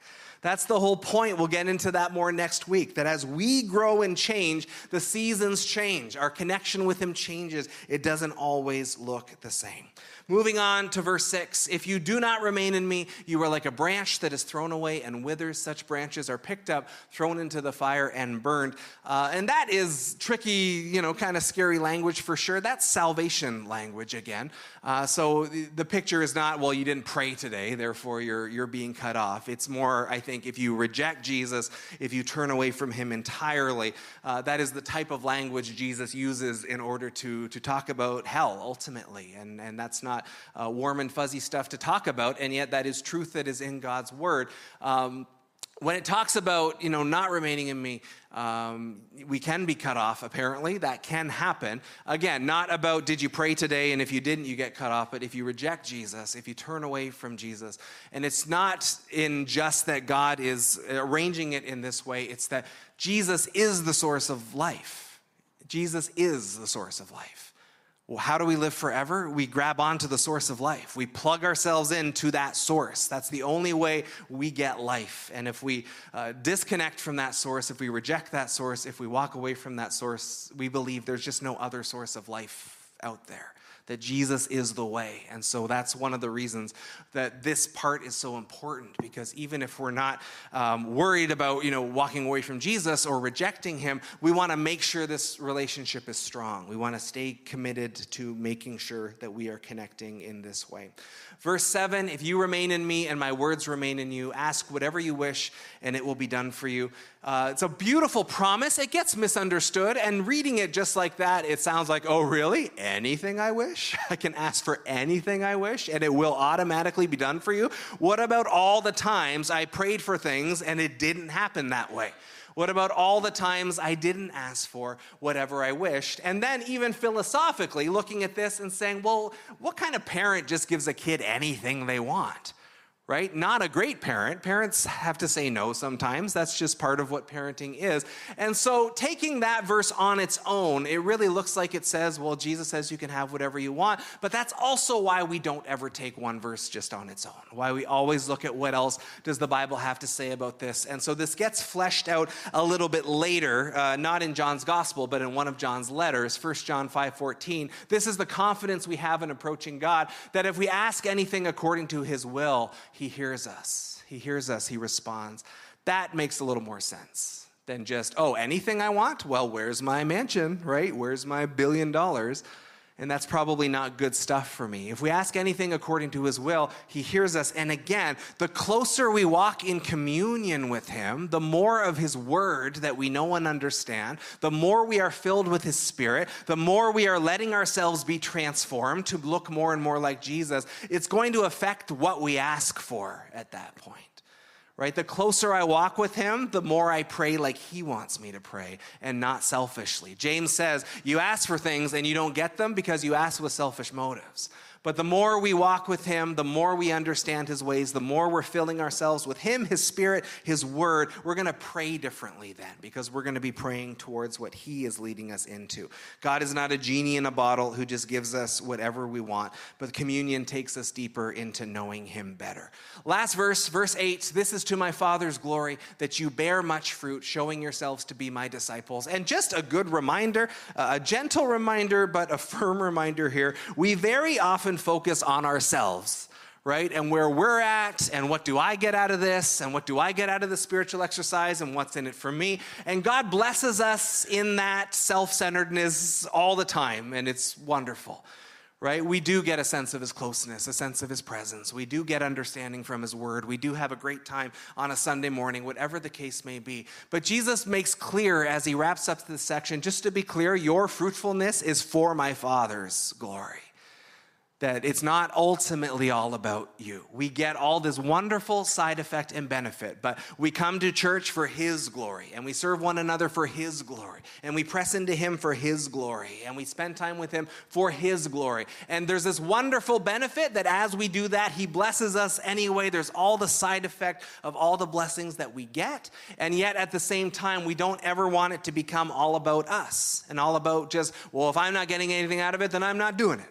S1: That's the whole point. We'll get into that more next week. That as we grow and change, the seasons change. Our connection with Him changes. It doesn't always look the same. Moving on to verse 6 If you do not remain in me, you are like a branch that is thrown away and withers. Such branches are picked up, thrown into the fire, and burned. Uh, and that is tricky, you know, kind of scary language for sure. That's salvation language again. Uh, so the, the picture is not, well, you didn't pray today, therefore you're, you're being cut off. It's more, I think, if you reject Jesus, if you turn away from him entirely, uh, that is the type of language Jesus uses in order to, to talk about hell ultimately. And, and that's not not uh, warm and fuzzy stuff to talk about, and yet that is truth that is in God's word. Um, when it talks about you know not remaining in me um, we can be cut off apparently. That can happen. Again not about did you pray today? And if you didn't you get cut off. But if you reject jesus if you turn away from jesus and it's not in just that god is arranging it in this way it's that jesus is the source of life. Jesus is the source of life well, how do we live forever? We grab onto the source of life. We plug ourselves into that source. That's the only way we get life. And if we uh, disconnect from that source, if we reject that source, if we walk away from that source, we believe there's just no other source of life out there. That Jesus is the way. And so that's one of the reasons that this part is so important because even if we're not um, worried about, you know, walking away from Jesus or rejecting him, we want to make sure this relationship is strong. We want to stay committed to making sure that we are connecting in this way. Verse 7 If you remain in me and my words remain in you, ask whatever you wish and it will be done for you. Uh, it's a beautiful promise. It gets misunderstood. And reading it just like that, it sounds like, oh, really? Anything I wish? [LAUGHS] I can ask for anything I wish and it will automatically be done for you? What about all the times I prayed for things and it didn't happen that way? What about all the times I didn't ask for whatever I wished? And then, even philosophically, looking at this and saying, well, what kind of parent just gives a kid anything they want? Right? Not a great parent. Parents have to say no sometimes. That's just part of what parenting is. And so, taking that verse on its own, it really looks like it says, well, Jesus says you can have whatever you want. But that's also why we don't ever take one verse just on its own, why we always look at what else does the Bible have to say about this. And so, this gets fleshed out a little bit later, uh, not in John's gospel, but in one of John's letters, 1 John 5 14. This is the confidence we have in approaching God that if we ask anything according to his will, he hears us. He hears us. He responds. That makes a little more sense than just, oh, anything I want? Well, where's my mansion, right? Where's my billion dollars? And that's probably not good stuff for me. If we ask anything according to his will, he hears us. And again, the closer we walk in communion with him, the more of his word that we know and understand, the more we are filled with his spirit, the more we are letting ourselves be transformed to look more and more like Jesus, it's going to affect what we ask for at that point right? The closer I walk with him, the more I pray like he wants me to pray and not selfishly. James says, You ask for things and you don't get them because you ask with selfish motives. But the more we walk with Him, the more we understand His ways, the more we're filling ourselves with Him, His Spirit, His Word, we're going to pray differently then because we're going to be praying towards what He is leading us into. God is not a genie in a bottle who just gives us whatever we want, but communion takes us deeper into knowing Him better. Last verse, verse 8 This is to my Father's glory that you bear much fruit, showing yourselves to be my disciples. And just a good reminder, a gentle reminder, but a [LAUGHS] firm reminder here. We very often focus on ourselves, right? And where we're at, and what do I get out of this, and what do I get out of the spiritual exercise, and what's in it for me. And God blesses us in that self centeredness all the time, and it's wonderful right? We do get a sense of his closeness, a sense of his presence. We do get understanding from his word. We do have a great time on a Sunday morning, whatever the case may be. But Jesus makes clear as he wraps up this section, just to be clear, your fruitfulness is for my Father's glory that it's not ultimately all about you. We get all this wonderful side effect and benefit, but we come to church for His glory, and we serve one another for His glory, and we press into Him for His glory, and we spend time with Him for His glory. And there's this wonderful benefit that as we do that, He blesses us anyway. There's all the side effect of all the blessings that we get, and yet at the same time, we don't ever want it to become all about us and all about just, well, if I'm not getting anything out of it, then I'm not doing it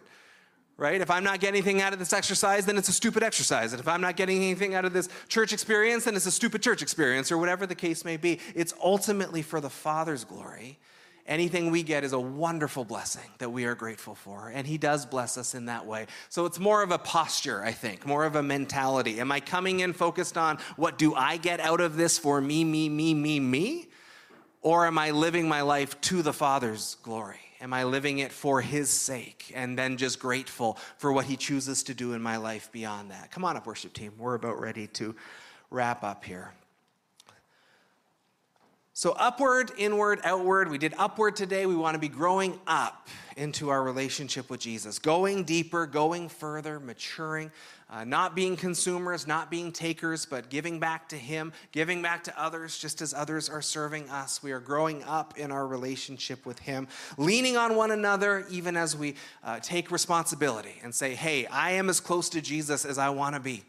S1: right? If I'm not getting anything out of this exercise, then it's a stupid exercise. And if I'm not getting anything out of this church experience, then it's a stupid church experience, or whatever the case may be. It's ultimately for the Father's glory. Anything we get is a wonderful blessing that we are grateful for. And He does bless us in that way. So it's more of a posture, I think, more of a mentality. Am I coming in focused on what do I get out of this for me, me, me, me, me? Or am I living my life to the Father's glory? Am I living it for His sake and then just grateful for what He chooses to do in my life beyond that? Come on up, worship team. We're about ready to wrap up here. So, upward, inward, outward. We did upward today. We want to be growing up into our relationship with Jesus, going deeper, going further, maturing, uh, not being consumers, not being takers, but giving back to Him, giving back to others just as others are serving us. We are growing up in our relationship with Him, leaning on one another even as we uh, take responsibility and say, hey, I am as close to Jesus as I want to be,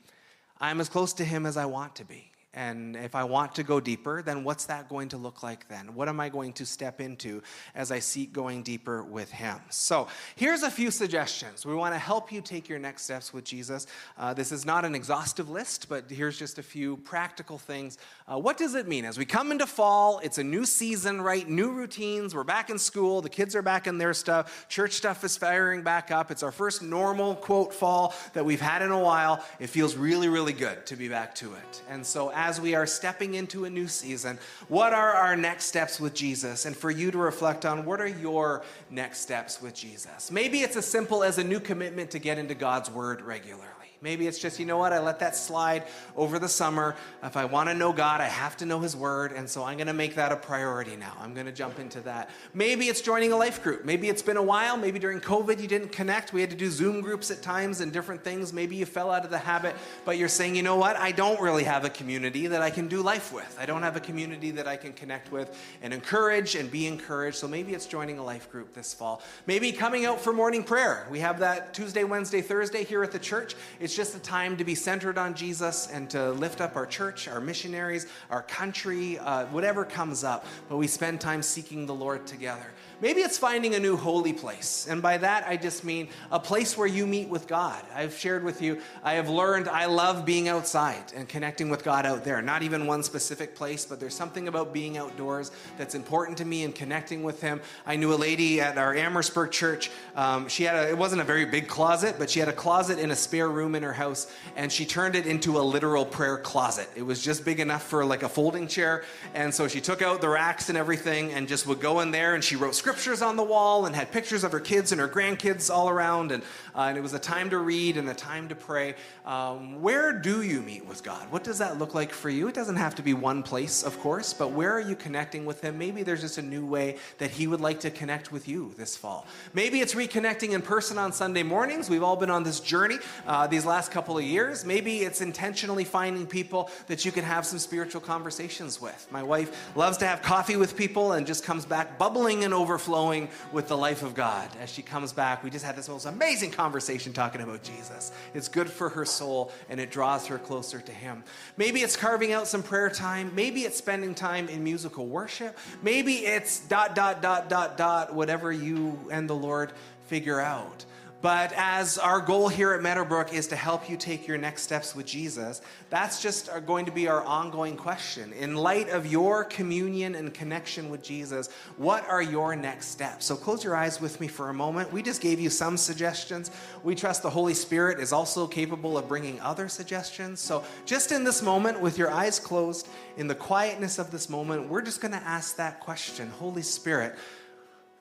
S1: I'm as close to Him as I want to be. And if I want to go deeper, then what's that going to look like then? What am I going to step into as I seek going deeper with Him? So here's a few suggestions. We want to help you take your next steps with Jesus. Uh, this is not an exhaustive list, but here's just a few practical things. Uh, what does it mean? As we come into fall, it's a new season, right? New routines. We're back in school. The kids are back in their stuff. Church stuff is firing back up. It's our first normal, quote, fall that we've had in a while. It feels really, really good to be back to it. And so as we are stepping into a new season, what are our next steps with Jesus? And for you to reflect on what are your next steps with Jesus? Maybe it's as simple as a new commitment to get into God's Word regularly. Maybe it's just, you know what, I let that slide over the summer. If I want to know God, I have to know His Word, and so I'm going to make that a priority now. I'm going to jump into that. Maybe it's joining a life group. Maybe it's been a while. Maybe during COVID you didn't connect. We had to do Zoom groups at times and different things. Maybe you fell out of the habit, but you're saying, you know what, I don't really have a community that I can do life with. I don't have a community that I can connect with and encourage and be encouraged. So maybe it's joining a life group this fall. Maybe coming out for morning prayer. We have that Tuesday, Wednesday, Thursday here at the church. Just a time to be centered on Jesus and to lift up our church, our missionaries, our country, uh, whatever comes up. But we spend time seeking the Lord together. Maybe it's finding a new holy place. And by that, I just mean a place where you meet with God. I've shared with you, I have learned I love being outside and connecting with God out there. Not even one specific place, but there's something about being outdoors that's important to me and connecting with Him. I knew a lady at our Amherstburg church. Um, she had a, it wasn't a very big closet, but she had a closet in a spare room in her house, and she turned it into a literal prayer closet. It was just big enough for like a folding chair. And so she took out the racks and everything and just would go in there and she wrote scriptures on the wall and had pictures of her kids and her grandkids all around. And, uh, and it was a time to read and a time to pray. Um, where do you meet with God? What does that look like for you? It doesn't have to be one place, of course, but where are you connecting with Him? Maybe there's just a new way that He would like to connect with you this fall. Maybe it's reconnecting in person on Sunday mornings. We've all been on this journey uh, these last couple of years. Maybe it's intentionally finding people that you can have some spiritual conversations with. My wife loves to have coffee with people and just comes back bubbling and overflowing with the life of God. As she comes back, we just had this most amazing conversation talking about Jesus. It's good for her soul and it draws her closer to Him. Maybe it's carving out some prayer time. Maybe it's spending time in musical worship. Maybe it's dot, dot, dot, dot, dot, whatever you and the Lord figure out. But as our goal here at Meadowbrook is to help you take your next steps with Jesus, that's just going to be our ongoing question. In light of your communion and connection with Jesus, what are your next steps? So close your eyes with me for a moment. We just gave you some suggestions. We trust the Holy Spirit is also capable of bringing other suggestions. So just in this moment, with your eyes closed, in the quietness of this moment, we're just going to ask that question Holy Spirit,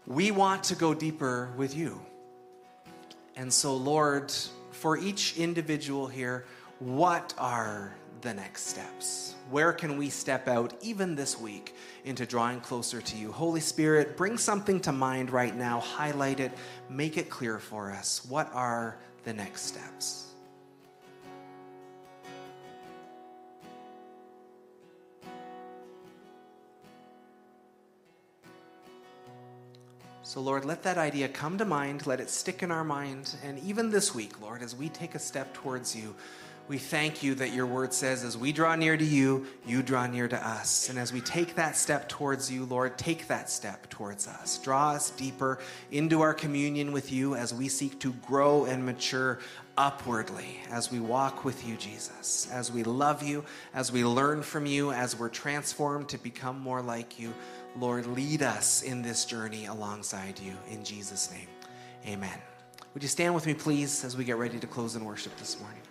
S1: we want to go deeper with you. And so, Lord, for each individual here, what are the next steps? Where can we step out, even this week, into drawing closer to you? Holy Spirit, bring something to mind right now, highlight it, make it clear for us. What are the next steps? So, Lord, let that idea come to mind, let it stick in our mind. And even this week, Lord, as we take a step towards you, we thank you that your word says, as we draw near to you, you draw near to us. And as we take that step towards you, Lord, take that step towards us. Draw us deeper into our communion with you as we seek to grow and mature upwardly as we walk with you, Jesus, as we love you, as we learn from you, as we're transformed to become more like you. Lord, lead us in this journey alongside you. In Jesus' name, amen. Would you stand with me, please, as we get ready to close in worship this morning?